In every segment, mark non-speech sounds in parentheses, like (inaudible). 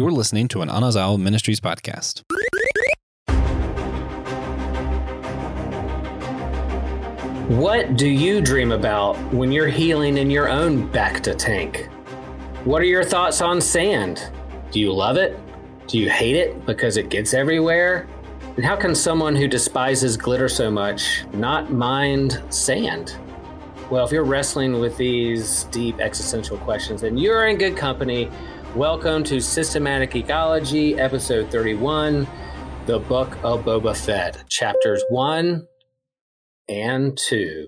You're listening to an Anazao Ministries podcast. What do you dream about when you're healing in your own Bacta tank? What are your thoughts on sand? Do you love it? Do you hate it because it gets everywhere? And how can someone who despises glitter so much not mind sand? Well, if you're wrestling with these deep existential questions, then you're in good company. Welcome to Systematic Geekology, episode 31, the Book of Boba Fett, chapters 1 and 2.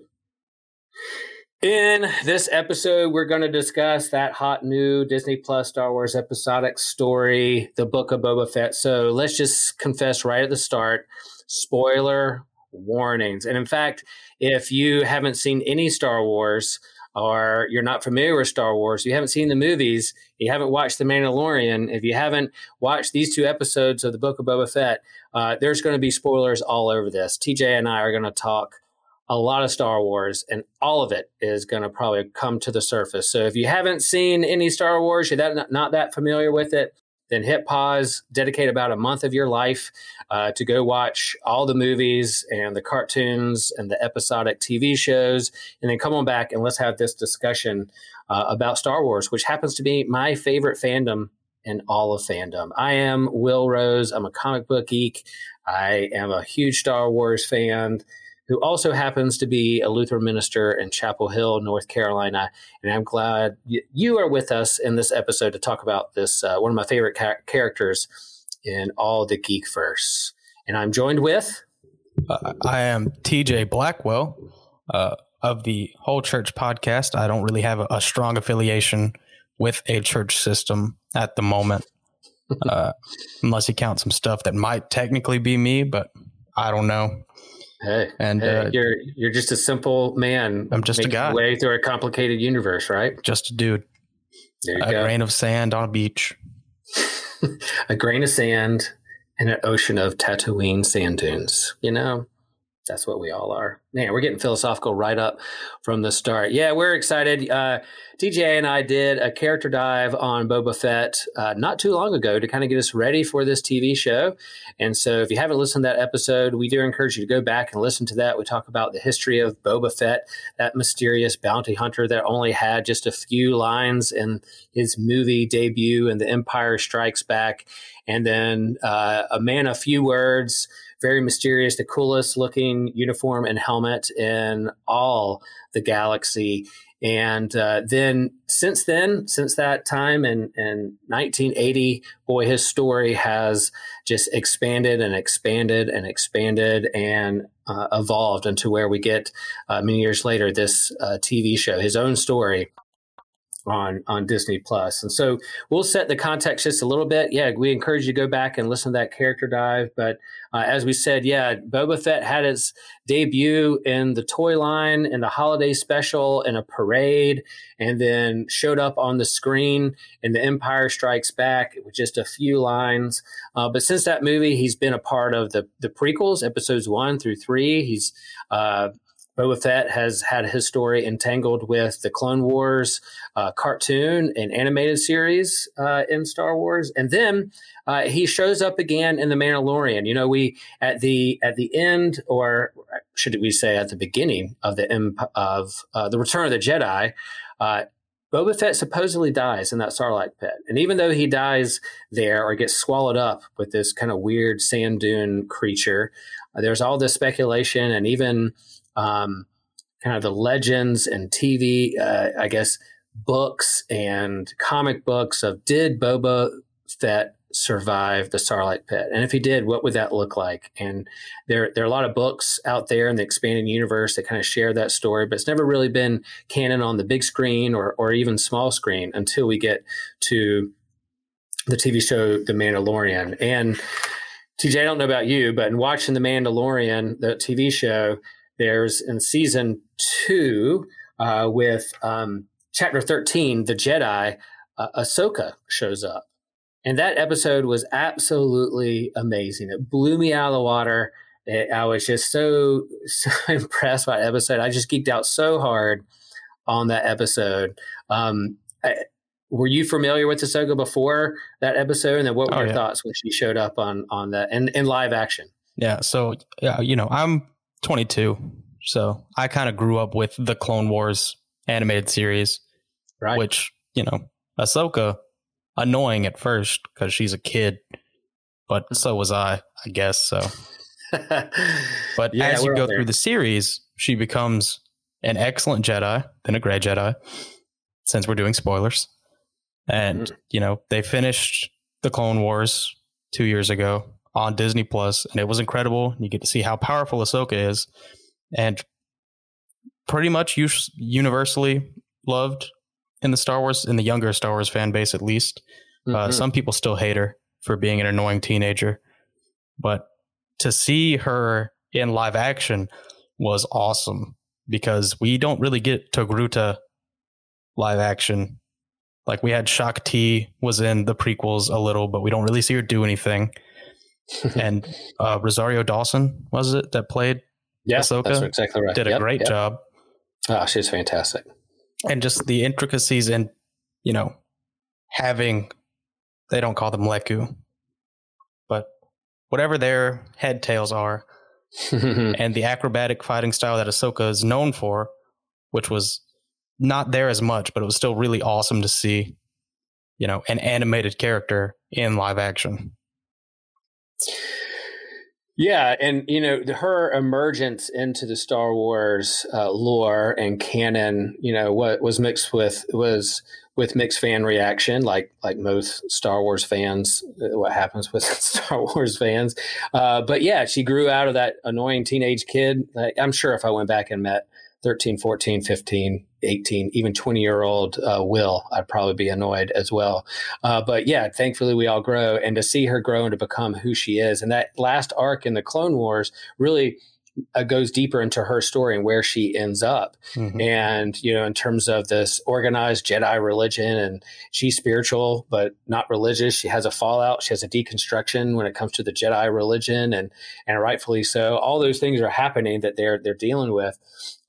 In this episode, we're going to discuss that hot new Disney Plus Star Wars episodic story, The Book of Boba Fett. So let's just confess right at the start spoiler warnings. And in fact, if you haven't seen any Star Wars, or you're not familiar with Star Wars, you haven't seen the movies, you haven't watched The Mandalorian, if you haven't watched these two episodes of the Book of Boba Fett, uh, there's going to be spoilers all over this. TJ and I are going to talk a lot of Star Wars, and all of it is going to probably come to the surface. So if you haven't seen any Star Wars, you're that, not that familiar with it, then hit pause, dedicate about a month of your life uh, to go watch all the movies and the cartoons and the episodic TV shows, and then come on back and let's have this discussion uh, about Star Wars, which happens to be my favorite fandom in all of fandom. I am Will Rose. I'm a comic book geek. I am a huge Star Wars fan who also happens to be a Lutheran minister in Chapel Hill, North Carolina. And I'm glad you are with us in this episode to talk about this, uh, one of my favorite ca- characters in all the Geekverse. And I'm joined with. Uh, I am TJ Blackwell uh, of the Whole Church podcast. I don't really have a, a strong affiliation with a church system at the moment, (laughs) uh, unless you count some stuff that might technically be me, but I don't know. Hey, and hey, uh, you're you're just a simple man. I'm just a guy. Way through a complicated universe, right? Just a dude. a go. grain of sand on a beach. (laughs) a grain of sand and an ocean of Tatooine sand dunes. You know, that's what we all are. Man, we're getting philosophical right up from the start. Yeah, we're excited. Uh, TJ and I did a character dive on Boba Fett uh, not too long ago to kind of get us ready for this TV show. And so, if you haven't listened to that episode, we do encourage you to go back and listen to that. We talk about the history of Boba Fett, that mysterious bounty hunter that only had just a few lines in his movie debut and The Empire Strikes Back, and then uh, a man of few words very mysterious, the coolest looking uniform and helmet in all the galaxy. And uh, then, since then, since that time in, in 1980, boy, his story has just expanded and expanded and expanded and uh, evolved into where we get uh, many years later this uh, TV show, his own story on on Disney Plus. And so we'll set the context just a little bit. Yeah, we encourage you to go back and listen to that character dive. But uh, as we said, yeah, Boba Fett had its debut in the toy line in the holiday special in a parade, and then showed up on the screen in The Empire Strikes Back with just a few lines. Uh, but since that movie, he's been a part of the the prequels, episodes one through three. He's uh, Boba Fett has had his story entangled with the Clone Wars uh, cartoon and animated series uh, in Star Wars, and then uh, he shows up again in the Mandalorian. You know, we at the at the end, or should we say at the beginning of the of uh, the Return of the Jedi. Uh, Boba Fett supposedly dies in that Sarlacc pit. And even though he dies there or gets swallowed up with this kind of weird sand dune creature, uh, there's all this speculation and even um, kind of the legends and TV, uh, I guess, books and comic books of did Boba Fett survive the Sarlacc pit? And if he did, what would that look like? And there, there are a lot of books out there in the expanded universe that kind of share that story, but it's never really been canon on the big screen or, or even small screen until we get to the TV show The Mandalorian. And TJ, I don't know about you, but in watching The Mandalorian, the TV show, there's in season two uh, with um, chapter 13, The Jedi, uh, Ahsoka shows up. And that episode was absolutely amazing. It blew me out of the water. It, I was just so, (laughs) so impressed by the episode. I just geeked out so hard on that episode. Um, I, were you familiar with Ahsoka before that episode? And then what were Oh, your yeah. thoughts when she showed up on on that in, in live action? Yeah. So, yeah, you know, I'm 22. So I kind of grew up with the Clone Wars animated series, Right. which, you know, Ahsoka, annoying at first because she's a kid, but so was I, I guess. So, (laughs) but Yeah, as you go through the series, she becomes an excellent Jedi, then a gray Jedi, since we're doing spoilers. And, Mm. you know, they finished the Clone Wars two years ago on Disney Plus, and it was incredible. You get to see how powerful Ahsoka is, and pretty much universally loved in the Star Wars, in the younger Star Wars fan base at least. Uh, Mhm. some people still hate her for being an annoying teenager, but to see her in live action was awesome because we don't really get Togruta live action. Like we had Shaak Ti was in the prequels a little, but we don't really see her do anything. (laughs) and uh, Rosario Dawson was it that played yeah, Ahsoka that's exactly right. did a great yep. job, Oh, she's fantastic. and just the intricacies and you know having they don't call them leku, but whatever their head tails are, (laughs) and the acrobatic fighting style that Ahsoka is known for, which was not there as much, but it was still really awesome to see, you know, an animated character in live action. Yeah, and you know her emergence into the Star Wars uh, lore and canon, you know, what was mixed with was with mixed fan reaction, like like most Star Wars fans. uh, What happens with (laughs) Star Wars fans? Uh, but yeah, she grew out of that annoying teenage kid. I'm sure if I went back and met 13, 14, 15, 18, even 20 year old uh, Will, I'd probably be annoyed as well. Uh, but yeah, thankfully we all grow, and to see her grow and to become who she is, and that last arc in the Clone Wars really uh, goes deeper into her story and where she ends up. Mhm. And you know, in terms of this organized Jedi religion, and she's spiritual but not religious. She has a fallout. She has a deconstruction when it comes to the Jedi religion, and and rightfully so. All those things are happening that they're they're dealing with.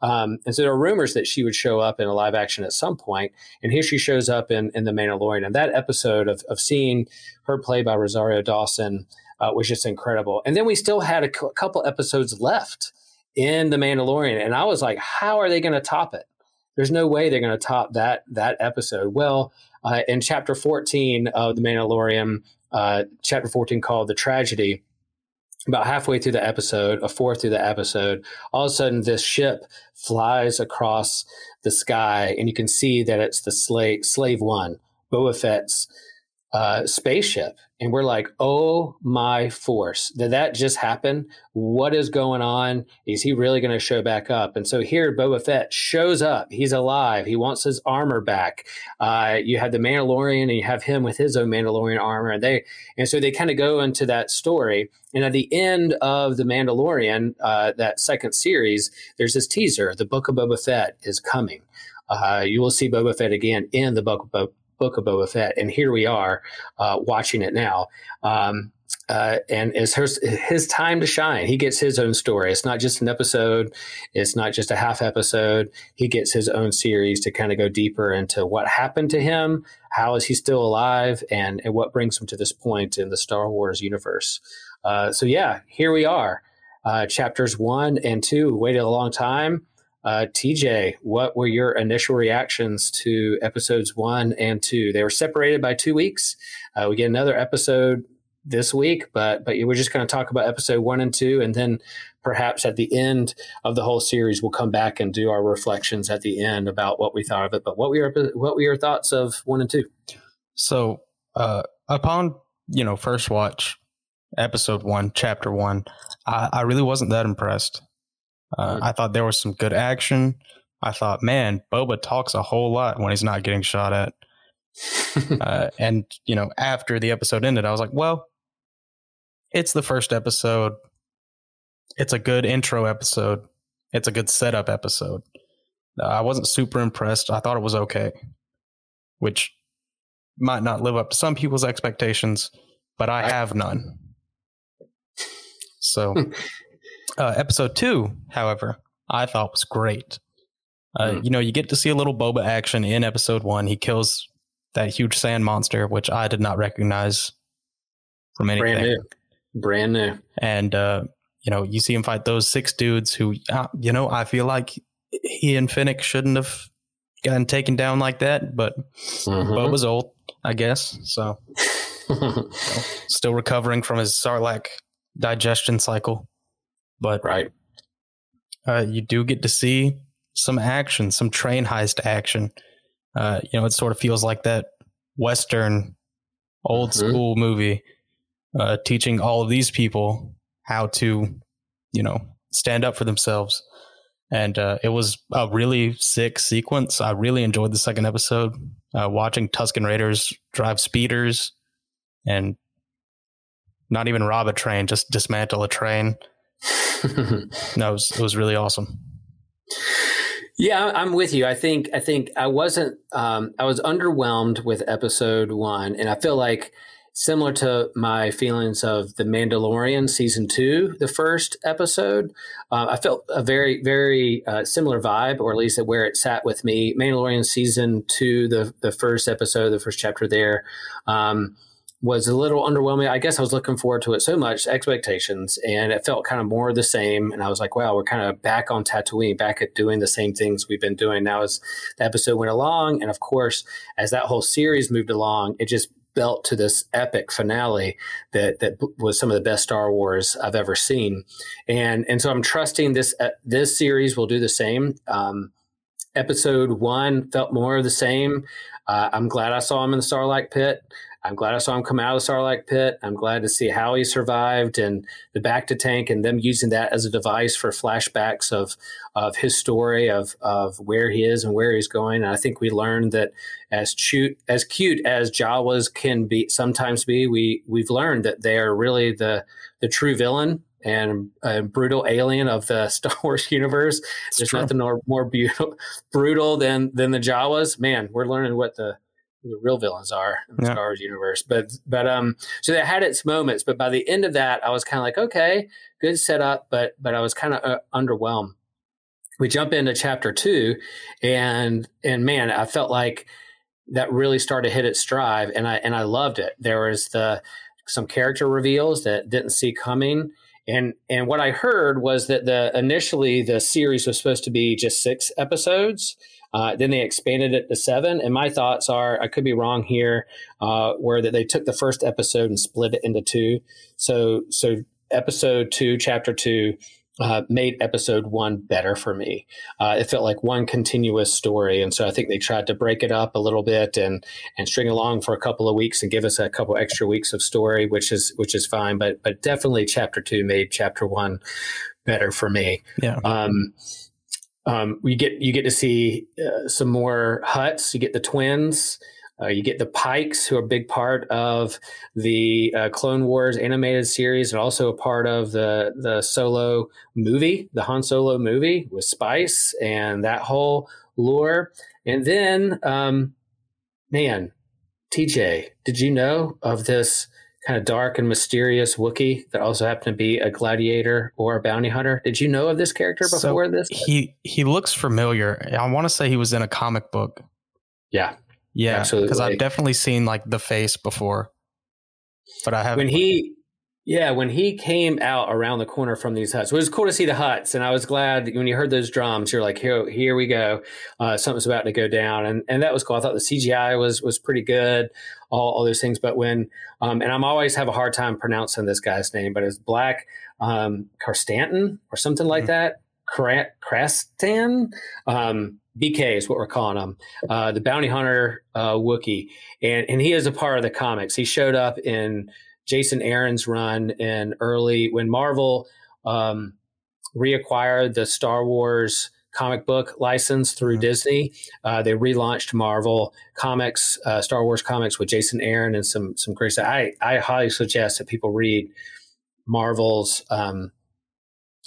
Um, and so there are rumors that she would show up in a live action at some point, and here she shows up in, in The Mandalorian. And that episode of, of seeing her play by Rosario Dawson uh, was just incredible. And then we still had a couple episodes left in The Mandalorian, and I was like, how are they going to top it? There's no way they're going to top that that episode. Well, uh, in chapter 14 of The Mandalorian, uh, chapter 14 called The Tragedy, about halfway through the episode, a fourth through the episode, all of a sudden this ship flies across the sky, and you can see that it's the slave slave one, Boba Fett's uh, spaceship, and we're like, "Oh my force! Did that just happen? What is going on? Is he really going to show back up?" And so here, Boba Fett shows up. He's alive. He wants his armor back. Uh, you have the Mandalorian, and you have him with his own Mandalorian armor, and they and so they kind of go into that story. And at the end of the Mandalorian, uh, that second series, there's this teaser: the Book of Boba Fett is coming. Uh, you will see Boba Fett again in the Book of, Bo- Book of Boba Fett, and here we are uh, watching it now. Um, uh, and it's his, his time to shine. He gets his own story. It's not just an episode. It's not just a half episode. He gets his own series to kind of go deeper into what happened to him, how is he still alive, and, and what brings him to this point in the Star Wars universe. Uh, so yeah, here we are. Uh, chapters one and two waited a long time. Uh, TJ, what were your initial reactions to episodes one and two? They were separated by two weeks. Uh, we get another episode this week, but but we're just going to talk about episode one and two, and then perhaps at the end of the whole series, we'll come back and do our reflections at the end about what we thought of it. But what were your what were your thoughts of one and two? So, uh, upon you know first watch, episode one, chapter one, I, I really wasn't that impressed. Uh, Mm. I thought there was some good action. I thought, man, Boba talks a whole lot when he's not getting shot at. (laughs) Uh, and you know, after the episode ended, I was like, well, it's the first episode. It's a good intro episode. It's a good setup episode. Uh, I wasn't super impressed. I thought it was okay, which might not live up to some people's expectations, but I have none. So, (laughs) uh, episode two, however, I thought was great. Uh, Hmm. You know, you get to see a little Boba action in episode one. He kills that huge sand monster, which I did not recognize from anything. Brand new. Brand new. And uh, you know, you see him fight those six dudes who, uh, you know, I feel like he and Fennec shouldn't have gotten taken down like that, but Mhm. Bub was old, I guess. So (laughs) still recovering from his Sarlacc digestion cycle. But right. uh, you do get to see some action, some train heist action. Uh, you know, it sort of feels like that Western old Mhm. school movie uh, teaching all of these people how to, you know, stand up for themselves. And uh, it was a really sick sequence. I really enjoyed the second episode. Uh, watching Tusken Raiders drive speeders and not even rob a train, just dismantle a train. (laughs) No, it was, it was really awesome. Yeah, I'm with you. I think I think I wasn't um, I was underwhelmed with episode one, and I feel like similar to my feelings of the Mandalorian season two, the first episode. Uh, I felt a very very uh, similar vibe, or at least at where it sat with me. Mandalorian season two, the the first episode, the first chapter there. Um, was a little underwhelming. I guess I was looking forward to it so much, expectations, and it felt kind of more the same. And I was like, wow, we're kind of back on Tatooine, back at doing the same things we've been doing. Now, as the episode went along, and of course, as that whole series moved along, it just built to this epic finale that that was some of the best Star Wars I've ever seen. And and so I'm trusting this uh, this series will do the same. Um, episode one felt more of the same. Uh, I'm glad I saw him in the Sarlacc Pit. I'm glad I saw him come out of the Sarlacc Pit. I'm glad to see how he survived and the Bacta tank and them using that as a device for flashbacks of of his story of of where he is and where he's going. And I think we learned that as cute as cute as Jawas can be sometimes be, we we've learned that they are really the the true villain and a brutal alien of the (laughs) Star Wars universe. It's There's true. nothing more, more beautiful, (laughs) brutal than than the Jawas. Man, we're learning what the the real villains are in the Yeah. Star Wars universe. But but um, so that had its moments. But by the end of that, I was kind of like, okay, good setup. But but I was kind of uh, underwhelmed. We jump into chapter two, and and man, I felt like that really started to hit its stride, and I and I loved it. There was the some character reveals that didn't see coming. And and what I heard was that the initially the series was supposed to be just six episodes. Uh, then they expanded it to seven. And my thoughts are, I could be wrong here, uh, where that they took the first episode and split it into two. So so episode two, chapter two, uh, made episode one better for me. Uh, it felt like one continuous story, and so I think they tried to break it up a little bit and and string along for a couple of weeks and give us a couple extra weeks of story, which is which is fine. But but definitely chapter two made chapter one better for me. Yeah. Um, um, we get you get to see uh, some more Hutts. You get the twins. Uh, you get the Pikes, who are a big part of the uh, Clone Wars animated series, and also a part of the the Solo movie, the Han Solo movie with Spice and that whole lore. And then, um, man, TJ, did you know of this kind of dark and mysterious Wookiee that also happened to be a gladiator or a bounty hunter? Did you know of this character So before this? He he looks familiar. I want to say he was in a comic book. Yeah, Yeah, because I've definitely seen like the face before, but I haven't. when he yeah when he came out around the corner from these Hutts it was cool to see the Hutts and i was glad when you heard those drums you're like here here we go uh, something's about to go down and and that was cool i thought the cgi was was pretty good all, all those things but when um, and i'm always have a hard time pronouncing this guy's name but it's black um Krrsantan or something like Mhm. that Cra- crastan um BK is what we're calling him, uh, the bounty hunter uh, Wookiee, and and he is a part of the comics. He showed up in Jason Aaron's run in early when Marvel um, reacquired the Star Wars comic book license through Mhm. Disney. Uh, they relaunched Marvel comics, uh, Star Wars comics with Jason Aaron and some some great stuff. I I highly suggest that people read Marvel's um,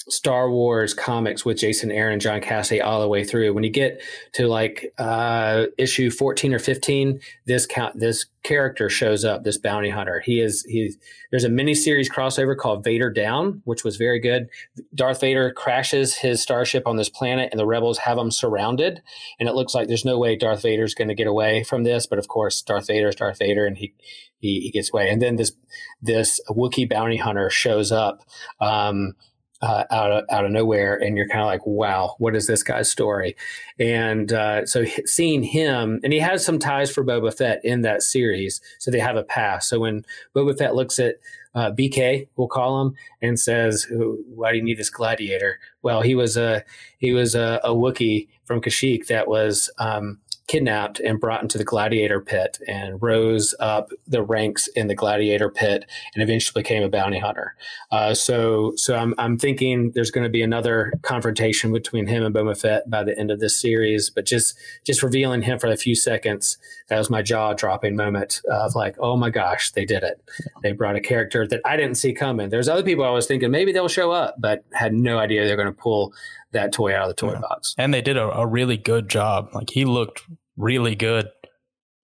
Star Wars comics with Jason Aaron and John Cassaday all the way through. When you get to like uh, issue fourteen or fifteen, this count this character shows up. This bounty hunter. He is he. there's a mini series crossover called Vader Down, which was very good. Darth Vader crashes his starship on this planet, and the rebels have him surrounded. And it looks like there's no way Darth Vader's going to get away from this. But of course, Darth Vader is Darth Vader, and he he, he gets away. And then this this Wookiee bounty hunter shows up. Um, uh, out of out of nowhere, and you're kind of like, "Wow, what is this guy's story?" And uh, so seeing him, and he has some ties for Boba Fett in that series, so they have a past. So when Boba Fett looks at uh, BK, we'll call him, and says, "Why do you need this gladiator?" Well, he was a he was a, a Wookiee from Kashyyyk that was um, kidnapped and brought into the gladiator pit and rose up the ranks in the gladiator pit and eventually became a bounty hunter. Uh, so, so I'm, I'm thinking there's going to be another confrontation between him and Boba Fett by the end of this series. But just just revealing him for a few seconds, that was my jaw dropping moment of like, oh my gosh, they did it. They brought a character that I didn't see coming. There's other people I was thinking maybe they'll show up, but had no idea they're going to pull that toy out of the toy yeah. box. And they did a, a really good job. Like he looked really good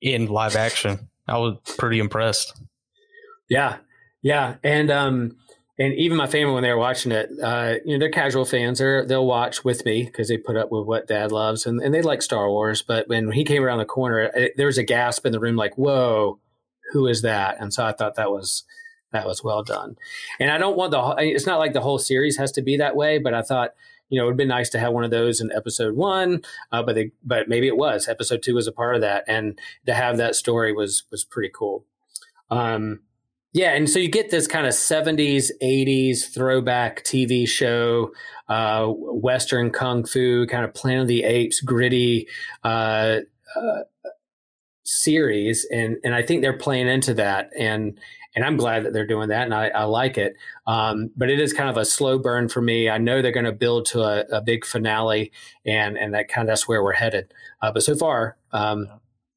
in live action. I was pretty impressed. Yeah, yeah, and um, and even my family when they were watching it, uh, you know, they're casual fans. They're they'll watch with me because they put up with what Dad loves, and, and they like Star Wars. But when he came around the corner, it, there was a gasp in the room, like, "Whoa, who is that?" And so I thought that was that was well done. And I don't want the. It's not like the whole series has to be that way, but I thought you know, it would be nice to have one of those in episode one, uh, but they, but maybe it was episode two was a part of that, and to have that story was was pretty cool. Um, yeah, and so you get this kind of '70s, '80s throwback TV show, uh, Western kung fu, kind of Planet of the Apes, gritty. Uh, uh, series and and I think they're playing into that and and I'm glad that they're doing that, and I, I like it. Um, but it is kind of a slow burn for me. I know they're going to build to a, a, big finale, and and that kind of that's where we're headed. Uh, but so far, um,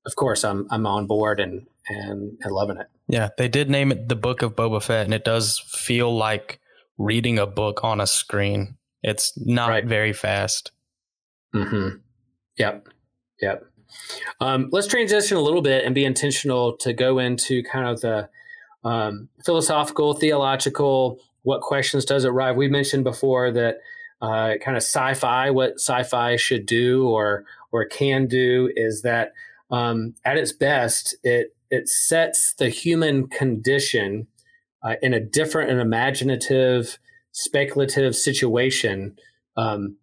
of course, I'm I'm on board and and, and loving it. Yeah, they did name it the Book of Boba Fett, and it does feel like reading a book on a screen. It's not right. very fast. Mm-hmm. Yep. Yep. Um, let's transition a little bit and be intentional to go into kind of the um, philosophical, theological. What questions does it raise? We mentioned before that uh, kind of sci-fi. What sci-fi should do or or can do is that um, at its best, it it sets the human condition uh, in a different and imaginative, speculative situation um,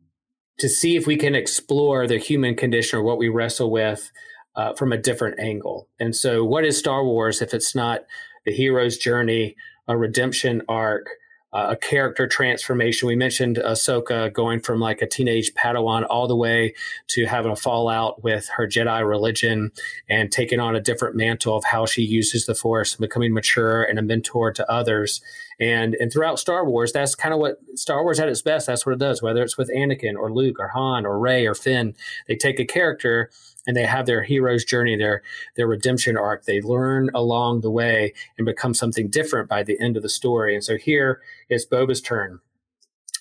to see if we can explore the human condition or what we wrestle with uh, from a different angle. And so, what is Star Wars if it's not the hero's journey, a redemption arc, uh, a character transformation. We mentioned Ahsoka going from like a teenage Padawan all the way to having a fallout with her Jedi religion and taking on a different mantle of how she uses the Force, becoming mature and a mentor to others. And and throughout Star Wars, that's kind of what Star Wars at its best. That's what it does. Whether it's with Anakin or Luke or Han or Rey or Finn, they take a character and they have their hero's journey, their their redemption arc. They learn along the way and become something different by the end of the story. And so here is Boba's turn.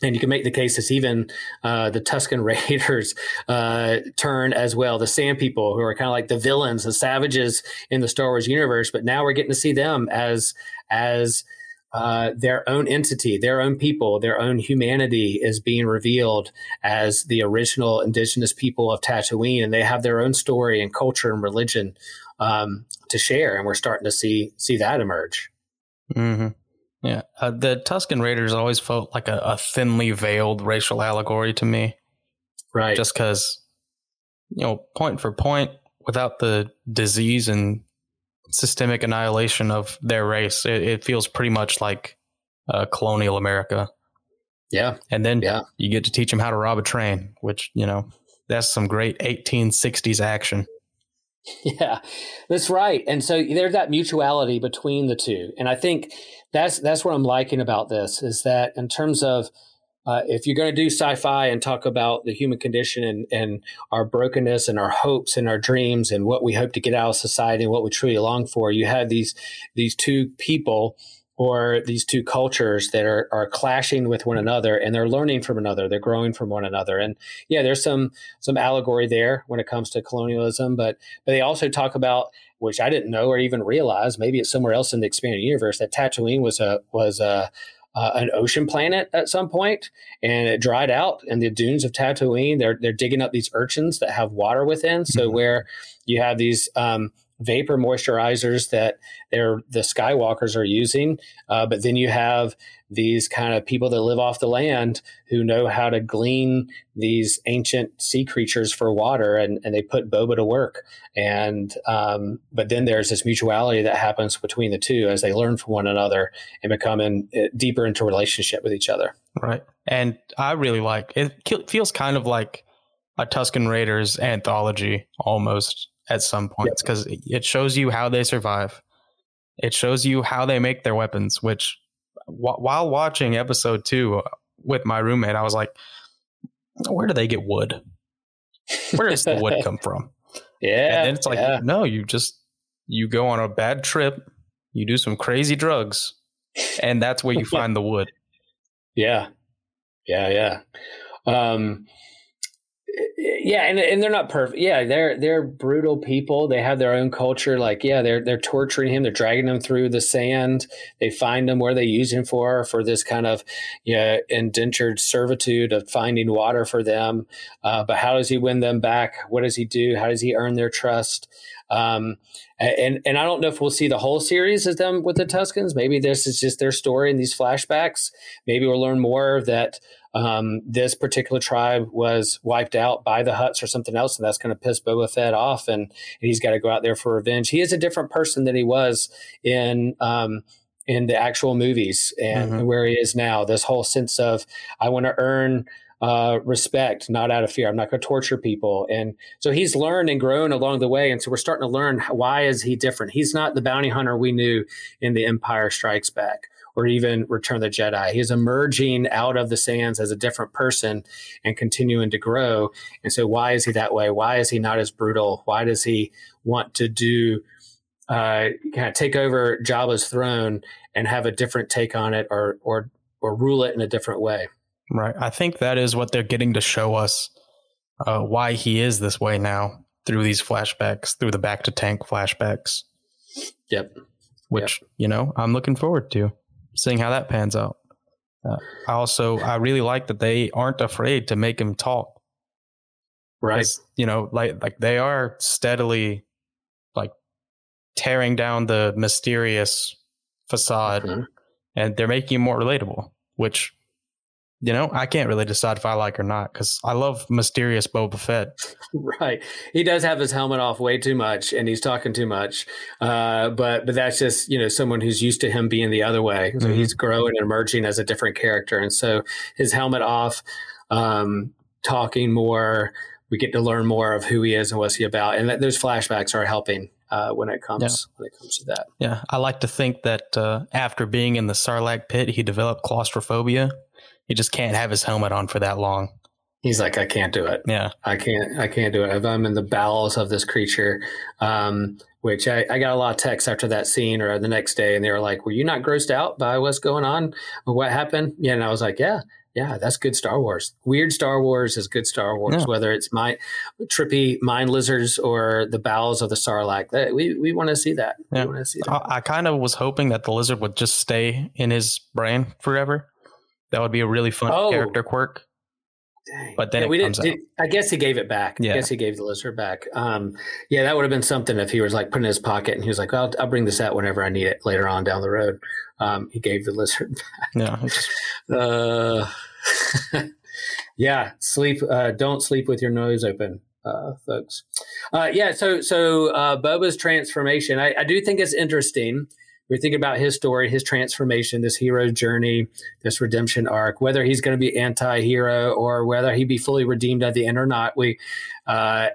And you can make the case it's even uh, the Tusken (laughs) Raiders uh, turn as well. The Sand People, who are kind of like the villains, the savages in the Star Wars universe, but now we're getting to see them as as uh, their own entity, their own people, their own humanity is being revealed as the original indigenous people of Tatooine, and they have their own story and culture and religion um, to share, and we're starting to see see that emerge. Mm-hmm. Yeah, uh, the Tusken Raiders always felt like a, a, thinly veiled racial allegory to me, right? Just because, you know, point for point, without the disease and systemic annihilation of their race. It, it feels pretty much like uh, colonial America. Yeah. And then yeah. you get to teach them how to rob a train, which, you know, that's some great 1860s action. (laughs) Yeah, that's right. And so there's that mutuality between the two. And I think that's that's what I'm liking about this is that in terms of uh, if you're going to do sci-fi and talk about the human condition and, and our brokenness and our hopes and our dreams and what we hope to get out of society and what we truly long for, you have these these two people or these two cultures that are, are clashing with one another and they're learning from another they're growing from one another. And yeah there's some some allegory there when it comes to colonialism but but they also talk about which i didn't know or even realize maybe it's somewhere else in the expanded universe that tatooine was a was a uh, an ocean planet at some point, and it dried out. And the dunes of Tatooine, they're they're digging up these urchins that have water within. So mm-hmm. where you have these um, vapor moisturizers that they're the Skywalkers are using, uh, but then you have these kind of people that live off the land who know how to glean these ancient sea creatures for water, and, and they put Boba to work. And um, but then there's this mutuality that happens between the two as they learn from one another and become in, uh, deeper into relationship with each other. Right, and I really like it. Feels kind of like a Tusken Raiders anthology almost at some points because yep. it shows you how they survive. It shows you how they make their weapons, which w- while watching episode two uh, with my roommate, I was like, where do they get wood? Where does the wood come from? (laughs) Yeah. And then it's like, yeah. no, you just, you go on a bad trip, you do some crazy drugs, and that's where you (laughs) find the wood. Yeah. Yeah. Yeah. Um, yeah, and and they're not perfect. Yeah, they're they're brutal people. They have their own culture. Like, yeah, they're they're torturing him. They're dragging him through the sand. They find him where they use him for for this kind of yeah indentured servitude of finding water for them. Uh, but how does he win them back? What does he do? How does he earn their trust? Um, and and I don't know if we'll see the whole series of them with the Tuskens. Maybe this is just their story in these flashbacks. Maybe we'll learn more that um, this particular tribe was wiped out by the Hutts or something else, and that's going to piss Boba Fett off, and, and he's got to go out there for revenge. He is a different person than he was in. Um, in the actual movies and mm-hmm. where he is now, this whole sense of I want to earn uh, respect, not out of fear. I'm not going to torture people. And so he's learned and grown along the way. And so we're starting to learn why is he different? He's not the bounty hunter we knew in The Empire Strikes Back or even Return the Jedi. He's emerging out of the sands as a different person and continuing to grow. And so, why is he that way? Why is he not as brutal? Why does he want to do uh, kind of take over Jabba's throne and have a different take on it, or or or rule it in a different way? Right. I think that is what they're getting to show us uh, why he is this way now through these flashbacks, through the Bacta tank flashbacks. Yep. Which yep. you know I'm looking forward to seeing how that pans out. Uh, I also I really like that they aren't afraid to make him talk. Right. You know, like like they are steadily like tearing down the mysterious facade mm-hmm. and they're making him more relatable, which you know, I can't really decide if I like or not because I love mysterious Boba Fett. (laughs) Right, he does have his helmet off way too much, and he's talking too much. Uh, but but that's just you know someone who's used to him being the other way. So mm-hmm. he's growing and emerging as a different character, and so his helmet off, um, talking more. We get to learn more of who he is and what's he about, and those flashbacks are helping uh, when it comes yeah. when it comes to that. Yeah, I like to think that uh, after being in the Sarlacc pit, he developed claustrophobia he just can't have his helmet on for that long. He's like, I can't do it. Yeah, I can't. I can't do it. If I'm in the bowels of this creature, um, which I, I, got a lot of texts after that scene or the next day, and they were like, "Were you not grossed out by what's going on? What happened?" Yeah, and I was like, "Yeah, yeah, that's good Star Wars. Weird Star Wars is good Star Wars. Yeah. Whether it's my trippy mind lizards or the bowels of the Sarlacc, that we we want to see that. Yeah. We want to see that. I, I kind of was hoping that the lizard would just stay in his brain forever that would be a really fun oh. character quirk. Dang. But then yeah, we didn't. Did, I guess he gave it back. Yeah. I guess he gave the lizard back. Um, yeah, that would have been something if he was like put in his pocket and he was like, "I'll, I'll bring this out whenever I need it later on down the road." Um, he gave the lizard (laughs) back. Yeah. Uh, (laughs) yeah. Sleep. Uh, don't sleep with your nose open, uh, folks. Uh, yeah. So so uh, Boba's transformation. I, I do think it's interesting we think about his story, his transformation, this hero's journey, this redemption arc, whether he's going to be anti-hero or whether he be fully redeemed at the end or not. We, uh,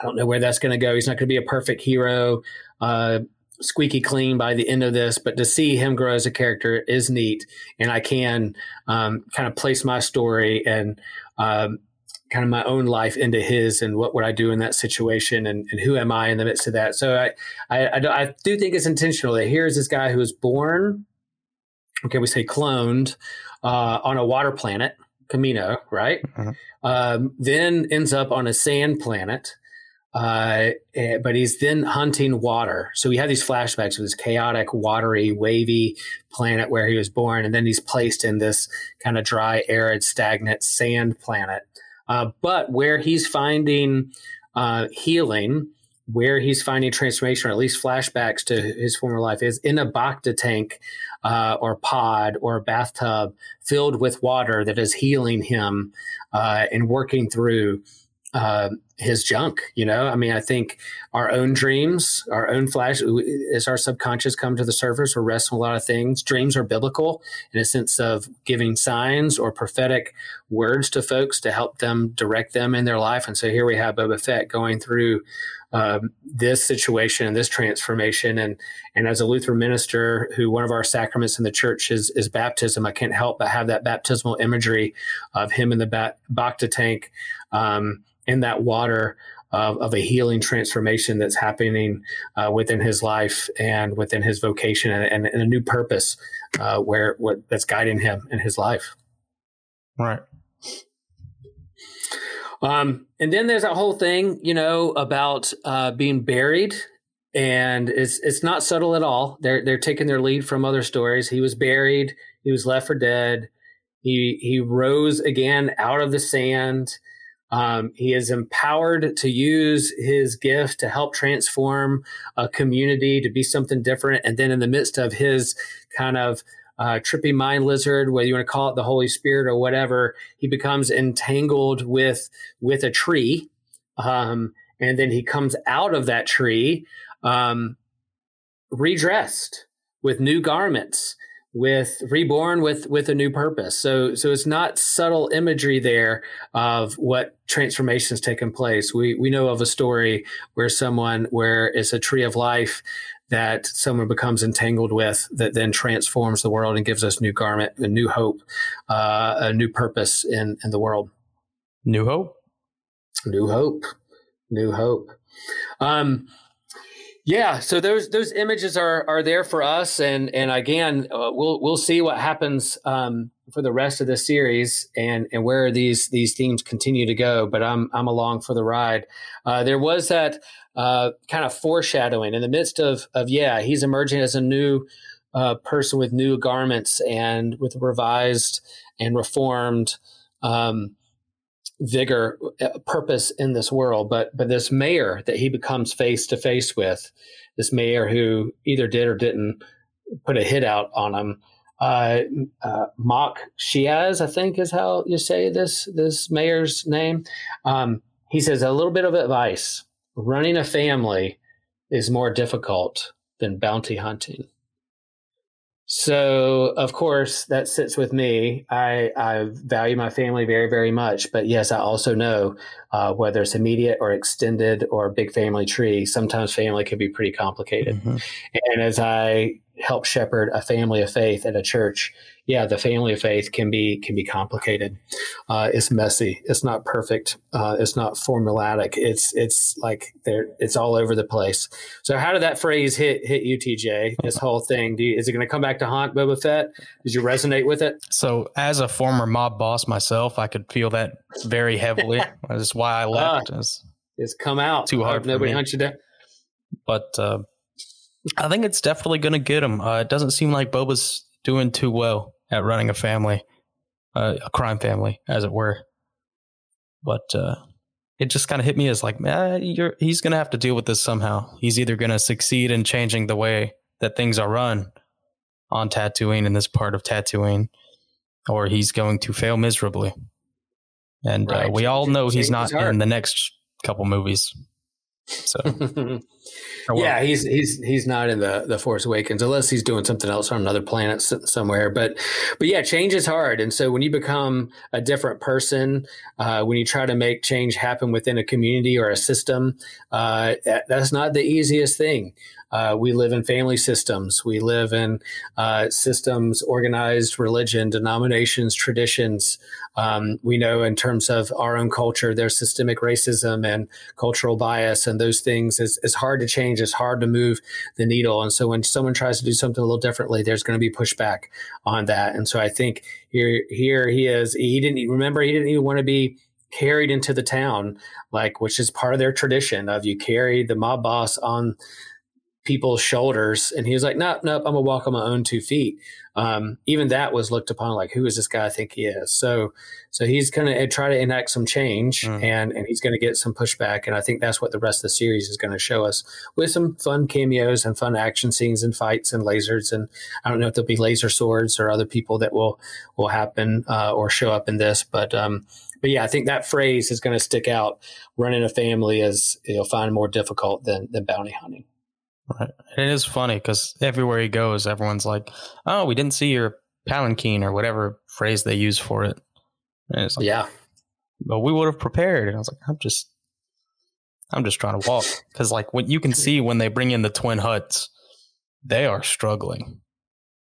I don't know where that's going to go. He's not going to be a perfect hero, uh, squeaky clean by the end of this, but to see him grow as a character is neat, and I can um, kind of place my story and um, kind of my own life into his and what would I do in that situation and, and who am I in the midst of that. So I, I, I, I do think it's intentional that here's this guy who was born okay, we say cloned uh, on a water planet, Kamino, right? Mhm. Um, then ends up on a sand planet. Uh, eh, but he's then hunting water. So we have these flashbacks of this chaotic, watery, wavy planet where he was born, and then he's placed in this kind of dry, arid, stagnant sand planet. Uh, but where he's finding uh, healing, where he's finding transformation, or at least flashbacks to his former life, is in a Bacta tank uh, or pod or bathtub filled with water that is healing him uh, and working through uh, his junk. You know, I mean, I think our own dreams, our own flash, as our subconscious come to the surface, we're wrestling a lot of things. Dreams are biblical in a sense of giving signs or prophetic words to folks to help them direct them in their life. And so here we have Boba Fett going through um, this situation and this transformation. And and as a Lutheran minister, who one of our sacraments in the church is is baptism, I can't help but have that baptismal imagery of him in the ba- Bacta tank. Um, in that water of, of, a healing transformation that's happening uh, within his life and within his vocation and, and, and a new purpose uh, where what that's guiding him in his life. Right. Um, and then there's that whole thing, you know, about uh, being buried, and it's it's not subtle at all. They're they're taking their lead from other stories. He was buried. He was left for dead. He he rose again out of the sand. Um, he is empowered to use his gift to help transform a community to be something different. And then, in the midst of his kind of uh, trippy mind lizard, whether you want to call it the Holy Spirit or whatever, he becomes entangled with with a tree, um, and then he comes out of that tree um, redressed with new garments with reborn with with a new purpose. So so it's not subtle imagery there of what transformation has taken place. We we know of a story where someone where it's a tree of life that someone becomes entangled with that then transforms the world and gives us new garment a new hope uh, a new purpose in in the world. New hope? New hope. New hope. Um yeah, so those those images are are there for us, and and again, uh, we'll we'll see what happens um, for the rest of the series, and and where these these themes continue to go. But I'm I'm along for the ride. Uh, there was that uh, kind of foreshadowing in the midst of of yeah, he's emerging as a new uh, person with new garments and with revised and reformed. Um, vigor uh, purpose in this world but but this mayor that he becomes face to face with this mayor who either did or didn't put a hit out on him uh, uh, Mok Shaiz, I think is how you say this this mayor's name. Um, he says a little bit of advice: running a family is more difficult than bounty hunting. So, of course, that sits with me. I, I value my family very, very much. But yes, I also know uh, whether it's immediate or extended or big family tree, sometimes family can be pretty complicated. Mm-hmm. And as I help shepherd a family of faith at a church, yeah, the family of faith can be can be complicated. Uh, it's messy. It's not perfect. Uh, it's not formulatic. It's it's like there. It's all over the place. So how did that phrase hit hit you, TJ? This whole thing. You, is it going to come back to haunt Boba Fett? Did you resonate with it? So as a former mob boss myself, I could feel that very heavily. (laughs) That's why I left. Uh, it's, it's come out. Too hard. Nobody hunts you down. But uh, I think it's definitely going to get him. Uh, it doesn't seem like Boba's doing too well at running a family, uh, a crime family, as it were. But uh, it just kind of hit me as like, man, he's going to have to deal with this somehow. He's either going to succeed in changing the way that things are run on Tatooine in this part of Tatooine, or he's going to fail miserably. And uh, right. uh, we all know he's not in the next couple movies. So (laughs) yeah, he's he's he's not in the the Force Awakens unless he's doing something else on another planet somewhere. But but yeah, change is hard, and so when you become a different person, uh, when you try to make change happen within a community or a system, uh, that's not the easiest thing. Uh, we live in family systems. We live in uh, systems, organized religion, denominations, traditions. Um, we know in terms of our own culture, there's systemic racism and cultural bias, and those things is, is hard to change. It's hard to move the needle. And so when someone tries to do something a little differently, there's going to be pushback on that. And so I think here, here he is. He didn't remember. He didn't even want to be carried into the town, like which is part of their tradition of you carry the mob boss on people's shoulders. And he was like, nope, nope, I'm gonna walk on my own two feet. Um, even that was looked upon like, who is this guy I think he is? So, so he's going to try to enact some change mm. and, and he's going to get some pushback. And I think that's what the rest of the series is going to show us with some fun cameos and fun action scenes and fights and lasers. And I don't know if there'll be laser swords or other people that will, will happen, uh, or show up in this, but, um, but yeah, I think that phrase is going to stick out. Running a family is you'll find more difficult than, than bounty hunting. Right. It is funny because everywhere he goes, everyone's like, "Oh, we didn't see your palanquin or whatever phrase they use for it." Like, yeah. But we would have prepared, and I was like, "I'm just, I'm just trying to walk." Because like what you can see when they bring in the twin Hutts, they are struggling.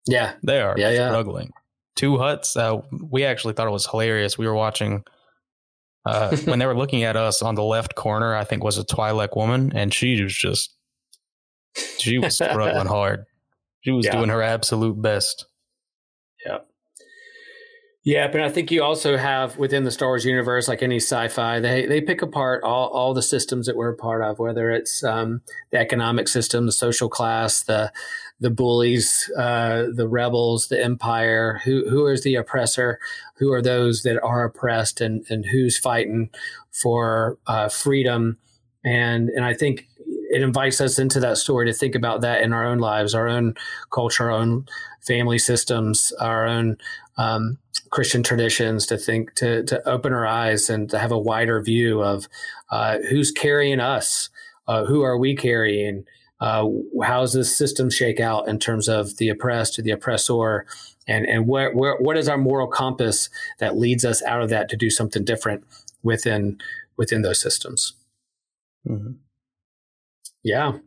Yeah, they are yeah, struggling. Yeah. Two Hutts. Uh, we actually thought it was hilarious. We were watching. Uh, when they were looking at us on the left corner, I think was a Twi'lek woman, and she was just she was struggling (laughs) hard. She was yeah. doing her absolute best. Yeah. Yeah, but I think you also have within the Star Wars universe, like any sci-fi, they they pick apart all, all the systems that we're a part of, whether it's um, the economic system, the social class, the the bullies, uh, the rebels, the empire. Who who is the oppressor? Who are those that are oppressed, and and who's fighting for uh, freedom? And and I think it invites us into that story to think about that in our own lives, our own culture, our own family systems, our own um, Christian traditions. To think to to open our eyes and to have a wider view of uh, who's carrying us, uh, who are we carrying. Uh, how does this system shake out in terms of the oppressed or the oppressor, and and where, where what is our moral compass that leads us out of that to do something different within within those systems? Mm-hmm. Yeah.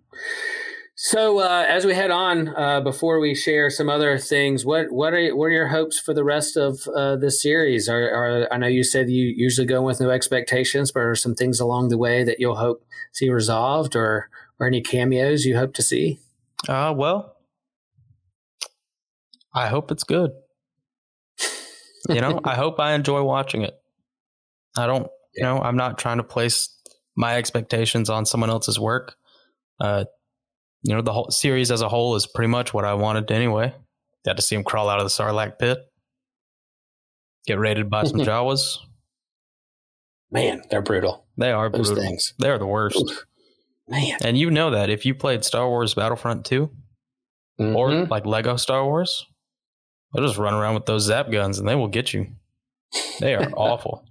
So uh, as we head on, uh, before we share some other things, what what are what are your hopes for the rest of uh, this series? Are, are, I know you said you usually go with no expectations, but are some things along the way that you'll hope see resolved, or or any cameos you hope to see? Uh, well, I hope it's good. You know, I hope I enjoy watching it. I don't, you know, I'm not trying to place my expectations on someone else's work uh, you know, the whole series as a whole is pretty much what I wanted anyway. Got to see him crawl out of the Sarlacc pit, get raided by some (laughs) Jawas. Man, they're brutal. They are Those brutal. Things. They are the worst. Oof. Man, and you know that if you played Star Wars Battlefront 2 mm-hmm. or like Lego Star Wars, they'll just run around with those zap guns and they will get you. They are (laughs) awful.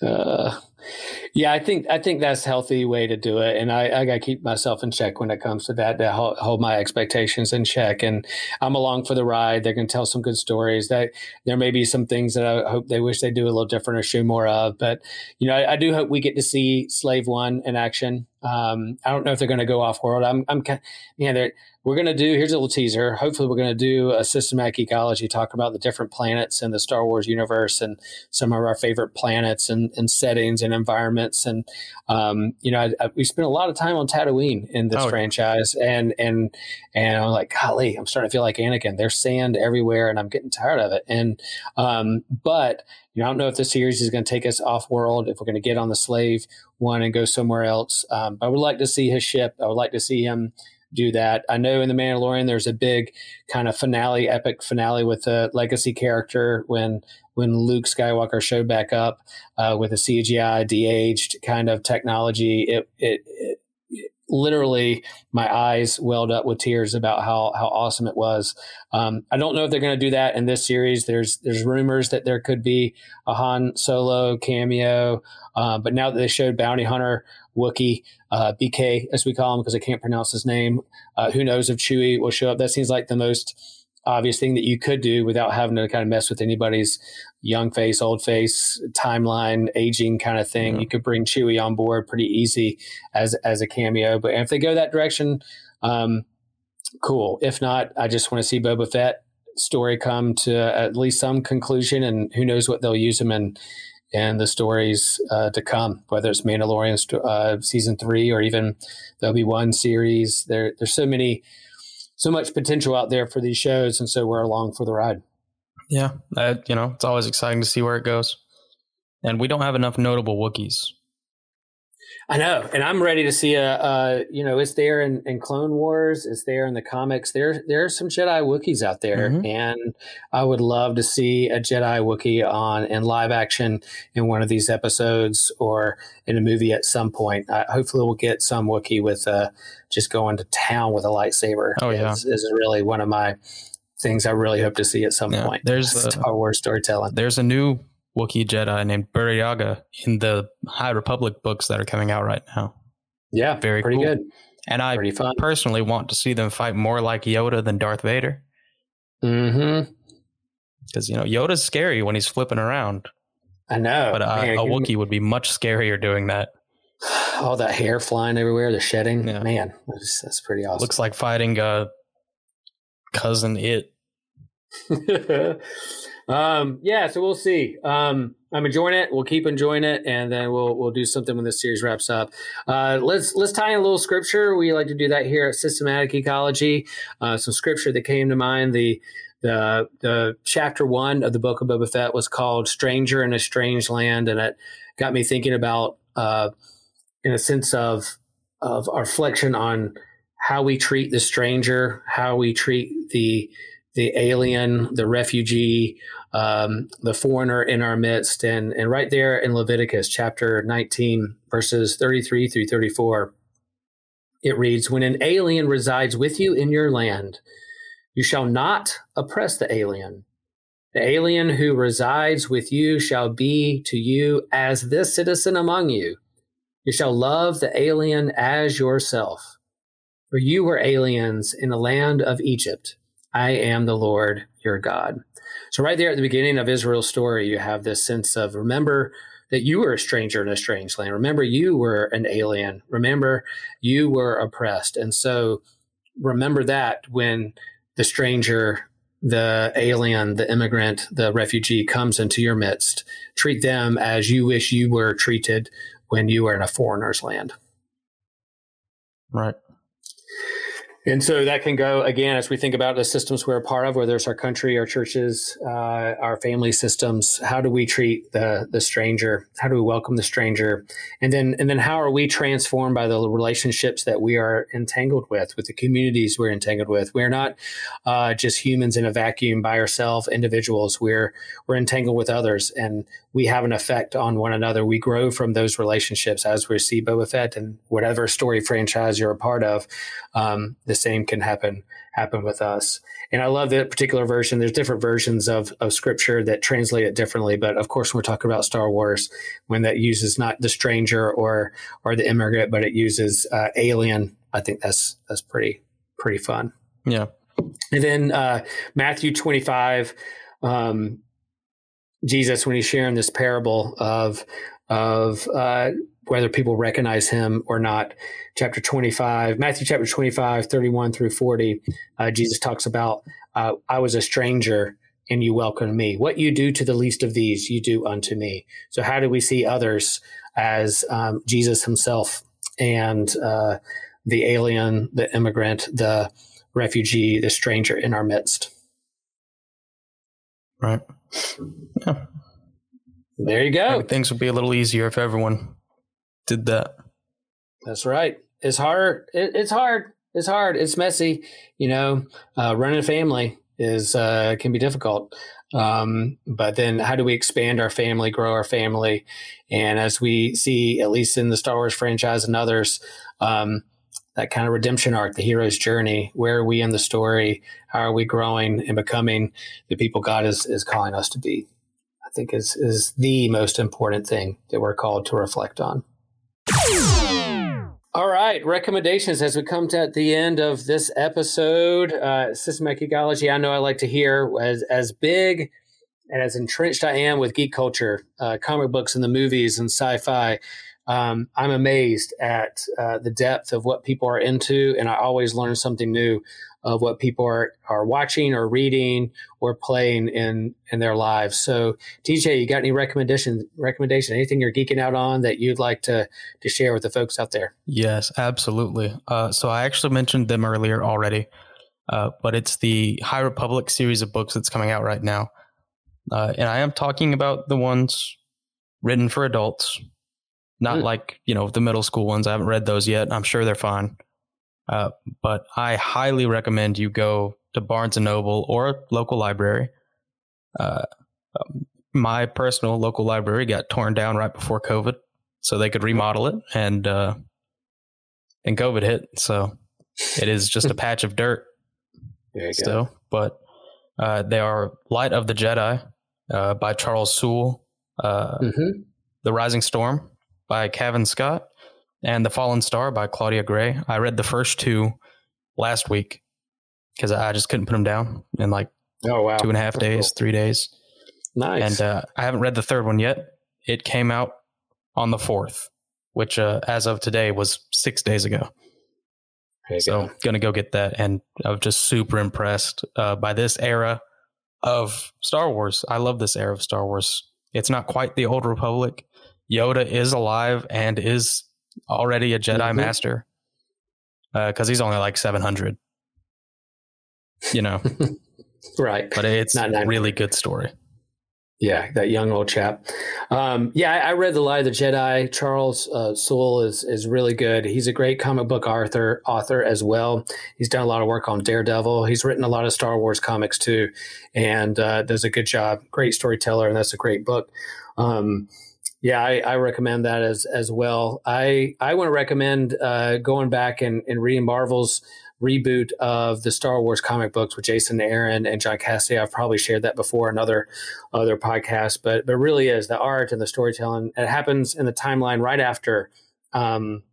Uh, yeah, I think I think that's a healthy way to do it, and I, I got to keep myself in check when it comes to that. To hold, hold, my expectations in check, and I'm along for the ride. They're going to tell some good stories. That there may be some things that I hope they wish they do a little different or show more of, but you know, I, I do hope we get to see Slave One in action. Um, I don't know if they're going to go off world. I'm, I'm, man, they're we're going to do here's a little teaser. Hopefully we're going to do a Systematic Geekology talk about the different planets in the star wars universe and some of our favorite planets and, and settings and environments. And um, you know I, I, we spent a lot of time on tatooine in this oh, franchise. And and and i'm like golly i'm starting to feel like anakin. There's sand everywhere and i'm getting tired of it. And um, but you know, I don't know if the series is going to take us off world, if we're going to get on the slave one and go somewhere else. Um, I would like to see his ship. I would like to see him do that. I know in the Mandalorian there's a big kind of finale, epic finale with a legacy character when when Luke Skywalker showed back up uh, with a CGI de-aged kind of technology. It, it, it literally my eyes welled up with tears about how how awesome it was. Um, I don't know if they're going to do that in this series. There's there's rumors that there could be a Han Solo cameo, uh, but now that they showed Bounty Hunter Wookiee, uh, BK as we call him because I can't pronounce his name. Uh, who knows if Chewie will show up? That seems like the most obvious thing that you could do without having to kind of mess with anybody's young face, old face, timeline, aging kind of thing. Mm-hmm. You could bring Chewie on board pretty easy as as a cameo. But if they go that direction, um, cool. If not, I just want to see Boba Fett story come to at least some conclusion, and who knows what they'll use him in and the stories uh, to come, whether it's Mandalorian uh, season three or even the Obi Wan series. There, there's so many, so much potential out there for these shows, and so we're along for the ride. Yeah, uh, you know, it's always exciting to see where it goes. And we don't have enough notable Wookiees. I know, and I'm ready to see a. a you know, it's there in, in, Clone Wars. It's there in the comics. There, there are some Jedi Wookiees out there, mm-hmm. and I would love to see a Jedi Wookiee on in live action in one of these episodes or in a movie at some point. Uh, hopefully, we'll get some Wookiee with uh, just going to town with a lightsaber. Oh yeah, is, is really one of my things I really hope to see at some yeah, point. There's Star Wars storytelling. There's a new Wookiee Jedi named Burryaga in the High Republic books that are coming out right now. Yeah, very pretty cool. good. And I personally want to see them fight more like Yoda than Darth Vader. Mm-hmm. Because you know Yoda's scary when he's flipping around. I know, but uh, Man, a Wookiee would be much scarier doing that. (sighs) All that hair flying everywhere, the shedding. Yeah. Man, that's, that's pretty awesome. Looks like fighting a Cousin Itt. (laughs) um, yeah, so we'll see. Um, I'm enjoying it. We'll keep enjoying it, and then we'll we'll do something when this series wraps up. Uh, let's let's tie in a little scripture. We like to do that here at Systematic Geekology. Uh, some scripture that came to mind. The the the chapter one of the book of Boba Fett was called "Stranger in a Strange Land," and it got me thinking about, uh, in a sense of of our reflection on how we treat the stranger, how we treat the the alien, the refugee, um, the foreigner in our midst. And, and right there in Leviticus chapter 19, verses 33 through 34, it reads When an alien resides with you in your land, you shall not oppress the alien. The alien who resides with you shall be to you as this citizen among you. You shall love the alien as yourself. For you were aliens in the land of Egypt. I am the Lord your God. So, right there at the beginning of Israel's story, you have this sense of remember that you were a stranger in a strange land. Remember, you were an alien. Remember, you were oppressed. And so, remember that when the stranger, the alien, the immigrant, the refugee comes into your midst, treat them as you wish you were treated when you were in a foreigner's land. Right. And so that can go again as we think about the systems we're a part of, whether it's our country, our churches, uh, our family systems. How do we treat the the stranger? How do we welcome the stranger? And then and then how are we transformed by the relationships that we are entangled with, with the communities we're entangled with? We're not uh, just humans in a vacuum by ourselves, individuals. We're we're entangled with others, and we have an effect on one another. We grow from those relationships as we see Boba Fett and whatever story franchise you're a part of. Um, the same can happen happen with us. And I love that particular version. There's different versions of, of scripture that translate it differently. But of course, when we're talking about Star Wars, when that uses not the stranger or or the immigrant, but it uses uh, alien, I think that's that's pretty pretty fun. Yeah. And then uh, Matthew 25, um, Jesus, when he's sharing this parable of of uh, whether people recognize him or not. Chapter 25, Matthew chapter 25, 31 through 40, uh, Jesus talks about, uh, I was a stranger and you welcomed me. What you do to the least of these, you do unto me. So, how do we see others as um, Jesus himself and uh, the alien, the immigrant, the refugee, the stranger in our midst? Right. Yeah. There you go. Things would be a little easier if everyone did that. That's right. It's hard. It, it's hard. It's hard. It's messy. You know, uh, running a family is uh, can be difficult. Um, but then, how do we expand our family, grow our family? And as we see, at least in the Star Wars franchise and others, um, that kind of redemption arc, the hero's journey. Where are we in the story? How are we growing and becoming the people God is is calling us to be? I think is is the most important thing that we're called to reflect on. All right, recommendations as we come to the end of this episode. Uh, Systematic Geekology. I know I like to hear as as big and as entrenched I am with geek culture, uh, comic books and the movies and sci-fi. Um, I'm amazed at uh, the depth of what people are into, and I always learn something new of what people are, are watching or reading or playing in in their lives. So, TJ, you got any recommendation recommendation? Anything you're geeking out on that you'd like to to share with the folks out there? Yes, absolutely. Uh, so I actually mentioned them earlier already, uh, but it's the High Republic series of books that's coming out right now, uh, and I am talking about the ones written for adults not mm. like, you know, the middle school ones. I haven't read those yet. I'm sure they're fine. Uh, but I highly recommend you go to Barnes and Noble or a local library. Uh, um, my personal local library got torn down right before COVID, so they could remodel it, and uh, and COVID hit. So it is just a (laughs) patch of dirt still. Go. But uh, they are Light of the Jedi uh, by Charles Soule, uh, mm-hmm. The Rising Storm by Cavan Scott and The Fallen Star by Claudia Gray. I read the first two last week because I just couldn't put them down in like oh wow two and a half days, cool. three days. Nice. And uh, I haven't read the third one yet. It came out on the fourth, which uh, as of today was six days ago. So go. gonna go get that, and I'm just super impressed uh, by this era of Star Wars. I love this era of Star Wars. It's not quite the old Republic, Yoda is alive and is already a Jedi mm-hmm. Master because uh, he's only like 700. You know, (laughs) right? But it's not a really good story. Yeah, that young old chap. Um, yeah, I, I, read the Light of the Jedi. Charles uh, Soule is is really good. He's a great comic book author author as well. He's done a lot of work on Daredevil. He's written a lot of Star Wars comics too, and uh, does a good job. Great storyteller, and that's a great book. Um, yeah, I, I, recommend that as as well. I I want to recommend uh, going back and, and reading Marvel's reboot of the Star Wars comic books with Jason Aaron and John Cassaday. I've probably shared that before in other other podcasts, but but really is the art and the storytelling. It happens in the timeline right after um,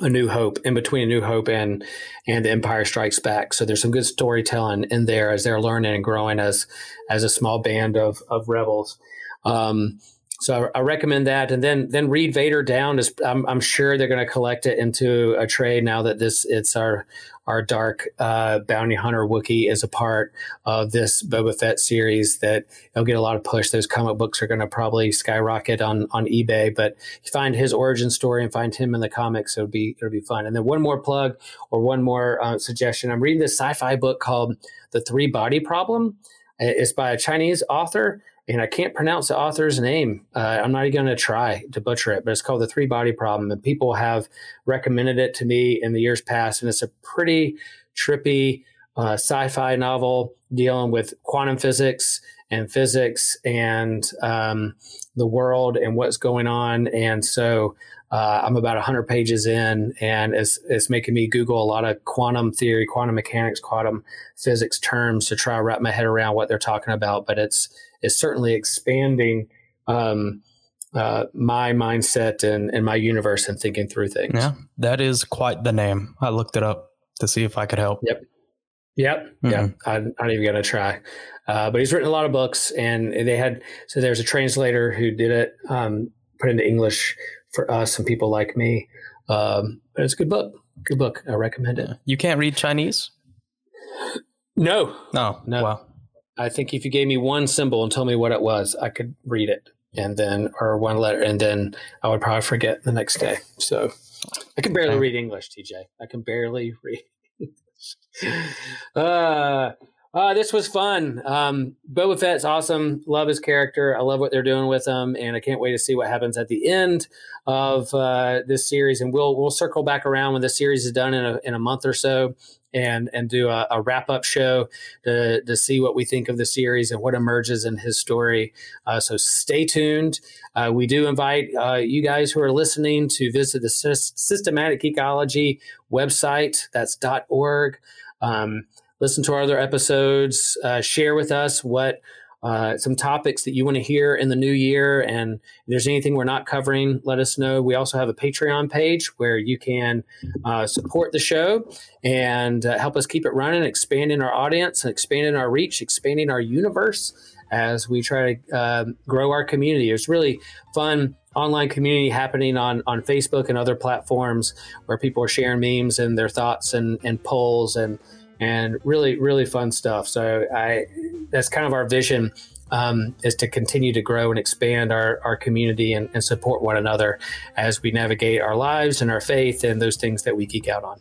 a New Hope, in between A New Hope and and The Empire Strikes Back. So there's some good storytelling in there as they're learning and growing as as a small band of of rebels. Um, so I, recommend that, and then then read Vader down. Is I'm, I'm sure they're going to collect it into a trade now that this it's our our dark uh, bounty hunter Wookiee is a part of this Boba Fett series. That it'll get a lot of push. Those comic books are going to probably skyrocket on on eBay. But you find his origin story and find him in the comics, it'll be it'll be fun. And then one more plug or one more uh, suggestion. I'm reading this sci-fi book called The Three Body Problem. It's by a Chinese author and I can't pronounce the author's name. Uh, I'm not even going to try to butcher it, but it's called The Three Body Problem. And people have recommended it to me in the years past. And it's a pretty trippy uh, sci fi novel dealing with quantum physics and physics and um, the world and what's going on. And so uh, I'm about 100 pages in, and it's, it's making me Google a lot of quantum theory, quantum mechanics, quantum physics terms to try to wrap my head around what they're talking about. But it's is certainly expanding um, uh, my mindset and, and my universe and thinking through things. Yeah, that is quite the name. I looked it up to see if I could help. Yep. Yep. Mm-hmm. Yeah. I'm not even going to try. Uh, but he's written a lot of books, and they had so there's a translator who did it, um, put into English for us and people like me. Um, but it's a good book. Good book. I recommend it. You can't read Chinese? No. No. No. Well, I think if you gave me one symbol and told me what it was, I could read it and then, or one letter, and then I would probably forget the next day. So I can barely read English, TJ. I can barely read. (laughs) uh, uh, this was fun. Um, Boba Fett's awesome. Love his character. I love what they're doing with him, and I can't wait to see what happens at the end of uh, this series. And we'll we'll circle back around when the series is done in a in a month or so, and and do a, a wrap up show to to see what we think of the series and what emerges in his story. Uh, so stay tuned. Uh, we do invite uh, you guys who are listening to visit the Systematic Geekology website. That's dot .org. Um, listen to our other episodes. Uh, share with us what uh, some topics that you want to hear in the new year. And if there's anything we're not covering, let us know. We also have a Patreon page where you can uh, support the show and uh, help us keep it running, expanding our audience, and expanding our reach, expanding our universe as we try to uh, grow our community. It's really fun online community happening on on Facebook and other platforms where people are sharing memes and their thoughts and and polls and and really really fun stuff. So I that's kind of our vision um, is to continue to grow and expand our, our community and, and support one another as we navigate our lives and our faith and those things that we geek out on.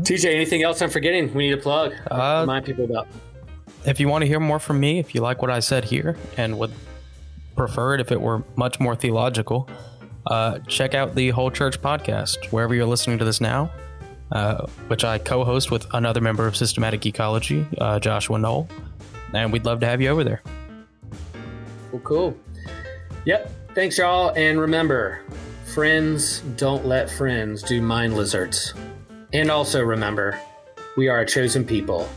TJ, anything else I'm forgetting? We need to plug. Uh, Remind people about. If you want to hear more from me, if you like what I said here and would prefer it if it were much more theological, uh, check out the Whole Church podcast wherever you're listening to this now, uh, which I co host with another member of Systematic Geekology, uh, Joshua Knoll. And we'd love to have you over there. Cool, cool. Yep. Thanks, y'all. And remember, friends don't let friends do mind lizards. And also remember, we are a chosen people,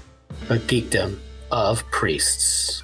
a geekdom of priests.